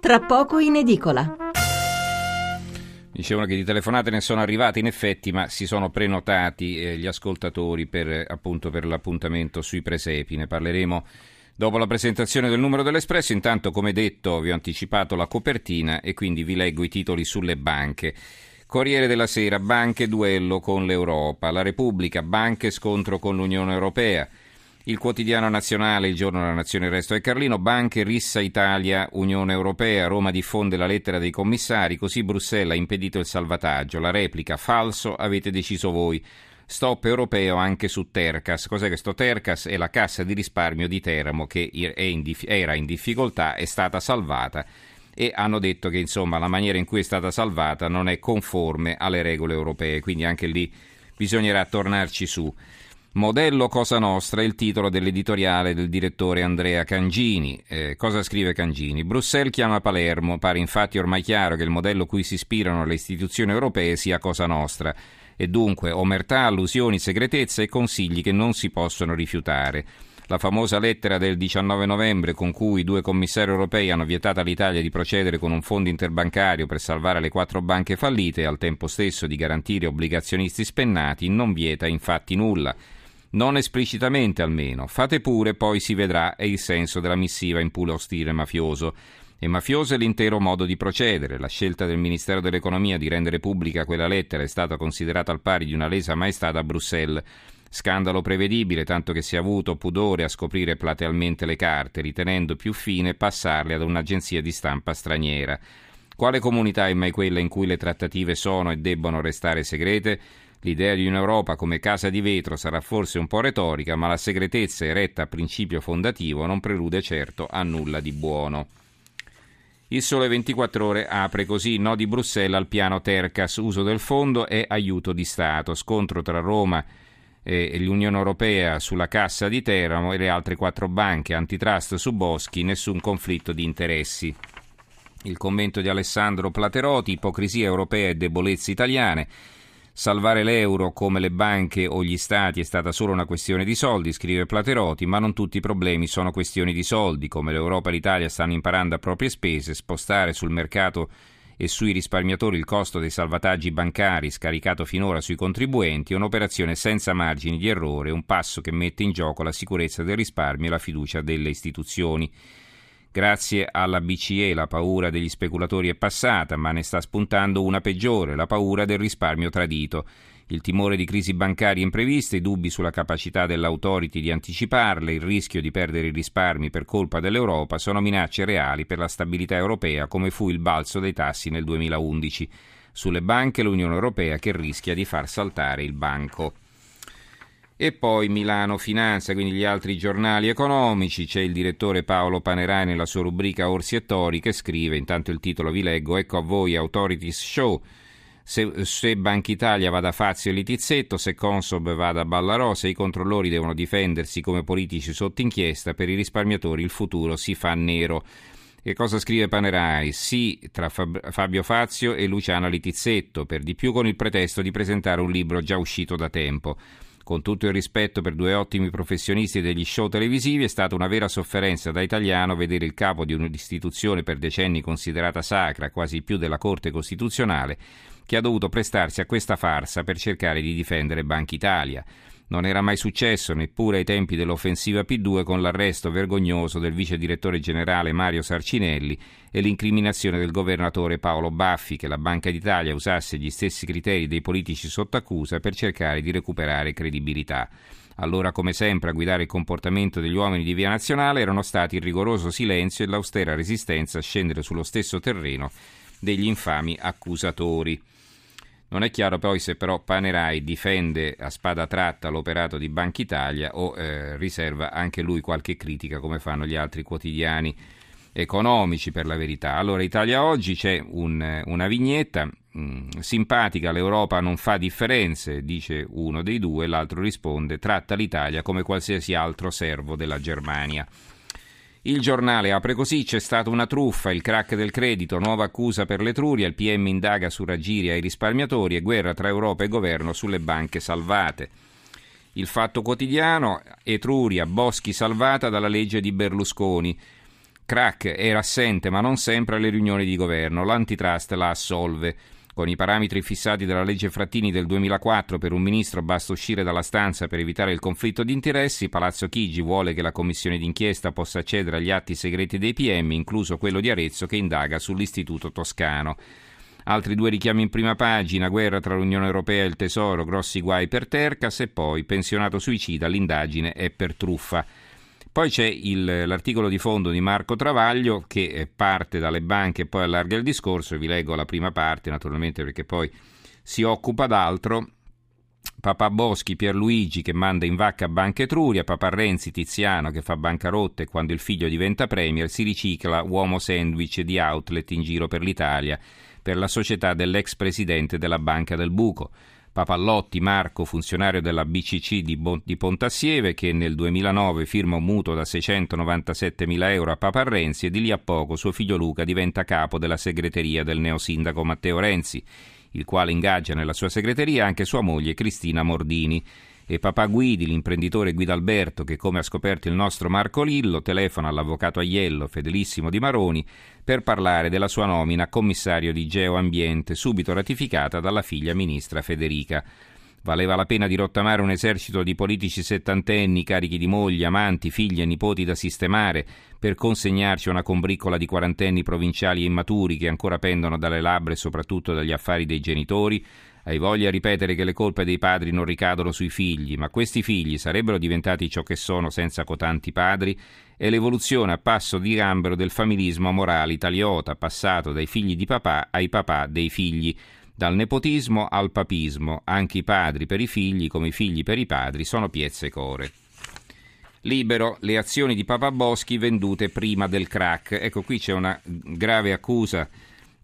tra poco in edicola. Dicevano che di telefonate ne sono arrivate in effetti, ma si sono prenotati eh, gli ascoltatori per, appunto, per l'appuntamento sui presepi. Ne parleremo dopo la presentazione del numero dell'Espresso. Intanto, come detto, vi ho anticipato la copertina e quindi vi leggo i titoli sulle banche. Corriere della Sera, banche duello con l'Europa. La Repubblica, banche scontro con l'Unione Europea. Il quotidiano nazionale, il giorno della nazione, il resto è Carlino, banche, rissa Italia, Unione Europea, Roma diffonde la lettera dei commissari, così Bruxelles ha impedito il salvataggio, la replica, falso, avete deciso voi. Stop europeo anche su Tercas. Cos'è questo Tercas? È la cassa di risparmio di Teramo che era in difficoltà, è stata salvata e hanno detto che insomma la maniera in cui è stata salvata non è conforme alle regole europee, quindi anche lì bisognerà tornarci su. Modello Cosa Nostra è il titolo dell'editoriale del direttore Andrea Cangini. Eh, cosa scrive Cangini? Bruxelles chiama Palermo, pare infatti ormai chiaro che il modello cui si ispirano le istituzioni europee sia Cosa Nostra e dunque omertà, allusioni, segretezza e consigli che non si possono rifiutare. La famosa lettera del 19 novembre con cui i due commissari europei hanno vietato all'Italia di procedere con un fondo interbancario per salvare le quattro banche fallite e al tempo stesso di garantire obbligazionisti spennati non vieta infatti nulla non esplicitamente almeno. Fate pure, poi si vedrà, è il senso della missiva in puro stile mafioso. E mafioso è l'intero modo di procedere. La scelta del Ministero dell'Economia di rendere pubblica quella lettera è stata considerata al pari di una lesa maestà da Bruxelles. Scandalo prevedibile, tanto che si è avuto pudore a scoprire platealmente le carte, ritenendo più fine passarle ad un'agenzia di stampa straniera. Quale comunità è mai quella in cui le trattative sono e debbono restare segrete? L'idea di un'Europa come casa di vetro sarà forse un po' retorica, ma la segretezza eretta a principio fondativo non prelude certo a nulla di buono. Il Sole 24 Ore apre così no di Bruxelles al piano Tercas, uso del fondo e aiuto di Stato, scontro tra Roma e l'Unione Europea sulla cassa di Teramo e le altre quattro banche, antitrust su Boschi, nessun conflitto di interessi. Il commento di Alessandro Platerotti, ipocrisia europea e debolezze italiane. Salvare l'euro come le banche o gli stati è stata solo una questione di soldi, scrive Platerotti, ma non tutti i problemi sono questioni di soldi, come l'Europa e l'Italia stanno imparando a proprie spese, spostare sul mercato e sui risparmiatori il costo dei salvataggi bancari scaricato finora sui contribuenti è un'operazione senza margini di errore, un passo che mette in gioco la sicurezza del risparmio e la fiducia delle istituzioni. Grazie alla BCE la paura degli speculatori è passata, ma ne sta spuntando una peggiore, la paura del risparmio tradito. Il timore di crisi bancarie impreviste, i dubbi sulla capacità dell'autority di anticiparle, il rischio di perdere i risparmi per colpa dell'Europa sono minacce reali per la stabilità europea, come fu il balzo dei tassi nel 2011. Sulle banche l'Unione Europea che rischia di far saltare il banco. E poi Milano Finanza, quindi gli altri giornali economici, c'è il direttore Paolo Panerai nella sua rubrica Orsi e Tori che scrive, intanto il titolo vi leggo, ecco a voi Authorities Show, se, se Banca Italia va da Fazio e Litizzetto, se Consob va da Ballarò, se i controllori devono difendersi come politici sotto inchiesta, per i risparmiatori il futuro si fa nero. Che cosa scrive Panerai? Sì tra Fabio Fazio e Luciana Litizzetto, per di più con il pretesto di presentare un libro già uscito da tempo. Con tutto il rispetto per due ottimi professionisti degli show televisivi, è stata una vera sofferenza da italiano vedere il capo di un'istituzione per decenni considerata sacra, quasi più della Corte Costituzionale, che ha dovuto prestarsi a questa farsa per cercare di difendere Banca Italia. Non era mai successo neppure ai tempi dell'offensiva P2 con l'arresto vergognoso del vice direttore generale Mario Sarcinelli e l'incriminazione del governatore Paolo Baffi che la Banca d'Italia usasse gli stessi criteri dei politici sotto accusa per cercare di recuperare credibilità. Allora, come sempre, a guidare il comportamento degli uomini di Via Nazionale erano stati il rigoroso silenzio e l'austera resistenza a scendere sullo stesso terreno degli infami accusatori. Non è chiaro poi se però Panerai difende a spada tratta l'operato di Banca Italia o eh, riserva anche lui qualche critica come fanno gli altri quotidiani economici per la verità. Allora Italia Oggi c'è un, una vignetta mh, mm, simpatica, l'Europa non fa differenze, dice uno dei due, l'altro risponde tratta l'Italia come qualsiasi altro servo della Germania. Il giornale apre così: c'è stata una truffa, il crack del credito, nuova accusa per l'Etruria, il PM indaga su raggiri ai risparmiatori e guerra tra Europa e governo sulle banche salvate. Il fatto quotidiano, Etruria, Boschi salvata dalla legge di Berlusconi. Crack era assente ma non sempre alle riunioni di governo. L'antitrust la assolve. Con i parametri fissati dalla legge Frattini del 2004 per un ministro basta uscire dalla stanza per evitare il conflitto di interessi, Palazzo Chigi vuole che la commissione d'inchiesta possa accedere agli atti segreti dei PM, incluso quello di Arezzo che indaga sull'Istituto Toscano. Altri due richiami in prima pagina, guerra tra l'Unione Europea e il Tesoro, grossi guai per Tercas e poi pensionato suicida, l'indagine è per truffa. Poi c'è il, l'articolo di fondo di Marco Travaglio che eh, parte dalle banche e poi allarga il discorso. Vi leggo la prima parte, naturalmente, perché poi si occupa d'altro. Papà Boschi, Pierluigi che manda in vacca Banca Etruria, Papà Renzi, Tiziano che fa bancarotte e quando il figlio diventa premier si ricicla uomo sandwich di outlet in giro per l'Italia per la società dell'ex presidente della Banca del Buco. Papallotti Marco, funzionario della BCC di, bon- di Pontassieve, che nel 2009 firma un mutuo da 697.000 euro a Papa Renzi e di lì a poco suo figlio Luca diventa capo della segreteria del neosindaco Matteo Renzi, il quale ingaggia nella sua segreteria anche sua moglie Cristina Mordini e papà Guidi, l'imprenditore Guidalberto, che come ha scoperto il nostro Marco Lillo, telefona all'avvocato Aiello, fedelissimo di Maroni, per parlare della sua nomina a commissario di Geoambiente, subito ratificata dalla figlia ministra Federica. Valeva la pena di rottamare un esercito di politici settantenni, carichi di moglie, amanti, figli e nipoti da sistemare, per consegnarci una combriccola di quarantenni provinciali e immaturi che ancora pendono dalle labbra e soprattutto dagli affari dei genitori? Hai voglia ripetere che le colpe dei padri non ricadono sui figli, ma questi figli sarebbero diventati ciò che sono senza cotanti padri? È l'evoluzione a passo di gambero del familismo morale italiota, passato dai figli di papà ai papà dei figli. Dal nepotismo al papismo, anche i padri per i figli, come i figli per i padri, sono piezze core. Libero, le azioni di Papa Boschi vendute prima del crack. Ecco, qui c'è una grave accusa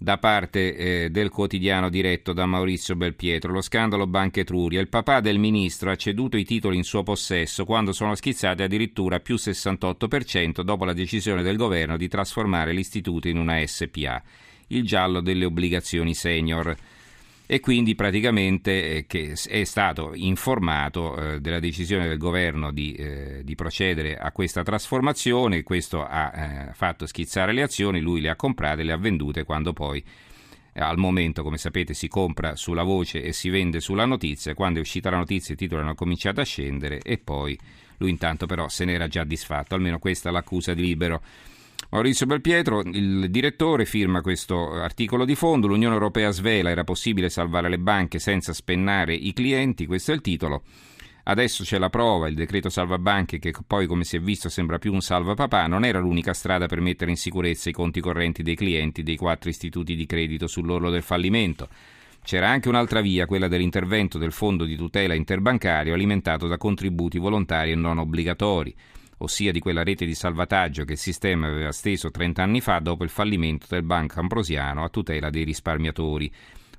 da parte eh, del quotidiano diretto da Maurizio Belpietro. Lo scandalo Banca Etruria. Il papà del ministro ha ceduto i titoli in suo possesso quando sono schizzati addirittura più 68% dopo la decisione del governo di trasformare l'istituto in una SPA, il giallo delle obbligazioni senior e quindi praticamente eh, che è stato informato eh, della decisione del governo di, eh, di, procedere a questa trasformazione, questo ha fatto schizzare le azioni, lui le ha comprate, le ha vendute quando poi al momento, come sapete, si compra sulla voce e si vende sulla notizia, quando è uscita la notizia i titoli hanno cominciato a scendere e poi lui intanto però se n'era già disfatto, almeno questa è l'accusa di libero. Maurizio Belpietro, il direttore, firma questo articolo di fondo. L'Unione Europea svela, era possibile salvare le banche senza spennare i clienti, questo è il titolo. Adesso c'è la prova, il decreto salva banche che poi come si è visto sembra più un salva papà, non era l'unica strada per mettere in sicurezza i conti correnti dei clienti dei quattro istituti di credito sull'orlo del fallimento. C'era anche un'altra via, quella dell'intervento del fondo di tutela interbancario alimentato da contributi volontari e non obbligatori ossia di quella rete di salvataggio che il sistema aveva steso 30 anni fa dopo il fallimento del Banco Ambrosiano a tutela dei risparmiatori.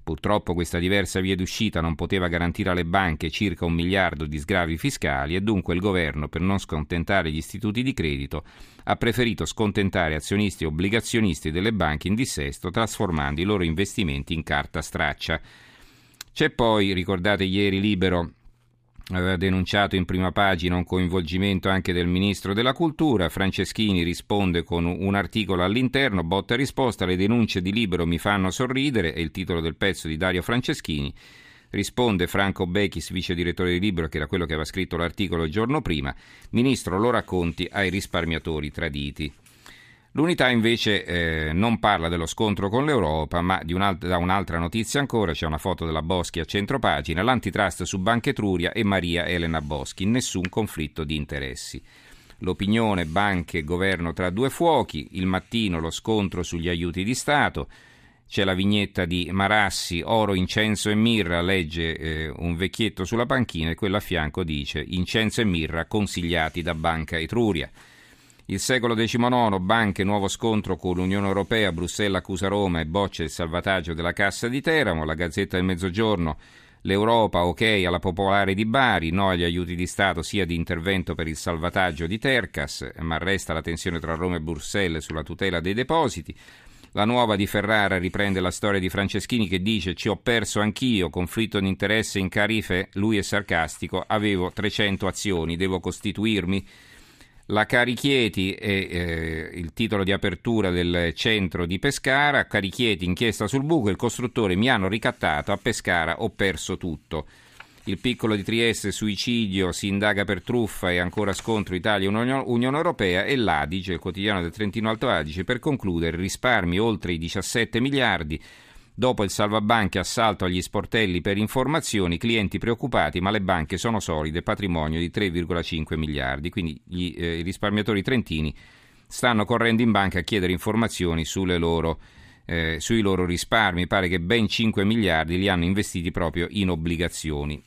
Purtroppo questa diversa via d'uscita non poteva garantire alle banche circa un miliardo di sgravi fiscali e dunque il governo, per non scontentare gli istituti di credito, ha preferito scontentare azionisti e obbligazionisti delle banche in dissesto trasformando i loro investimenti in carta straccia. C'è poi, ricordate ieri Libero, aveva denunciato in prima pagina un coinvolgimento anche del ministro della cultura. Franceschini risponde con un articolo all'interno, botta e risposta, le denunce di Libero mi fanno sorridere, è il titolo del pezzo di Dario Franceschini. Risponde Franco Bechis, vice direttore di Libero, che era quello che aveva scritto l'articolo il giorno prima. Ministro, lo racconti ai risparmiatori traditi. L'unità invece eh, non parla dello scontro con l'Europa, ma un'alt- da un'altra notizia ancora, c'è una foto della Boschi a centropagina, l'antitrust su Banca Etruria e Maria Elena Boschi, nessun conflitto di interessi. L'opinione, banche governo tra due fuochi, il mattino lo scontro sugli aiuti di Stato, c'è la vignetta di Marassi, oro, incenso e mirra, legge eh, un vecchietto sulla panchina e quello a fianco dice incenso e mirra consigliati da Banca Etruria. Il secolo XIX, banche, nuovo scontro con l'Unione Europea, Bruxelles accusa Roma e boccia il salvataggio della Cassa di Teramo, la Gazzetta del Mezzogiorno, l'Europa ok alla Popolare di Bari, no agli aiuti di Stato sia di intervento per il salvataggio di Tercas, ma resta la tensione tra Roma e Bruxelles sulla tutela dei depositi. La nuova di Ferrara riprende la storia di Franceschini che dice ci ho perso anch'io, conflitto di interesse in carife, lui è sarcastico, avevo 300 azioni, devo costituirmi? La Carichieti è eh, il titolo di apertura del centro di Pescara. Carichieti, inchiesta sul buco, il costruttore mi hanno ricattato, a Pescara ho perso tutto. Il piccolo di Trieste, suicidio, si indaga per truffa e ancora scontro Italia-Unione Europea e l'Adige, il quotidiano del Trentino Alto Adige, per concludere risparmi oltre i 17 miliardi. Dopo il salvabanche assalto agli sportelli per informazioni, clienti preoccupati, ma le banche sono solide, patrimonio di 3,5 miliardi. Quindi gli, eh, i risparmiatori trentini stanno correndo in banca a chiedere informazioni loro, eh, sui loro risparmi. Pare che ben 5 miliardi li hanno investiti proprio in obbligazioni.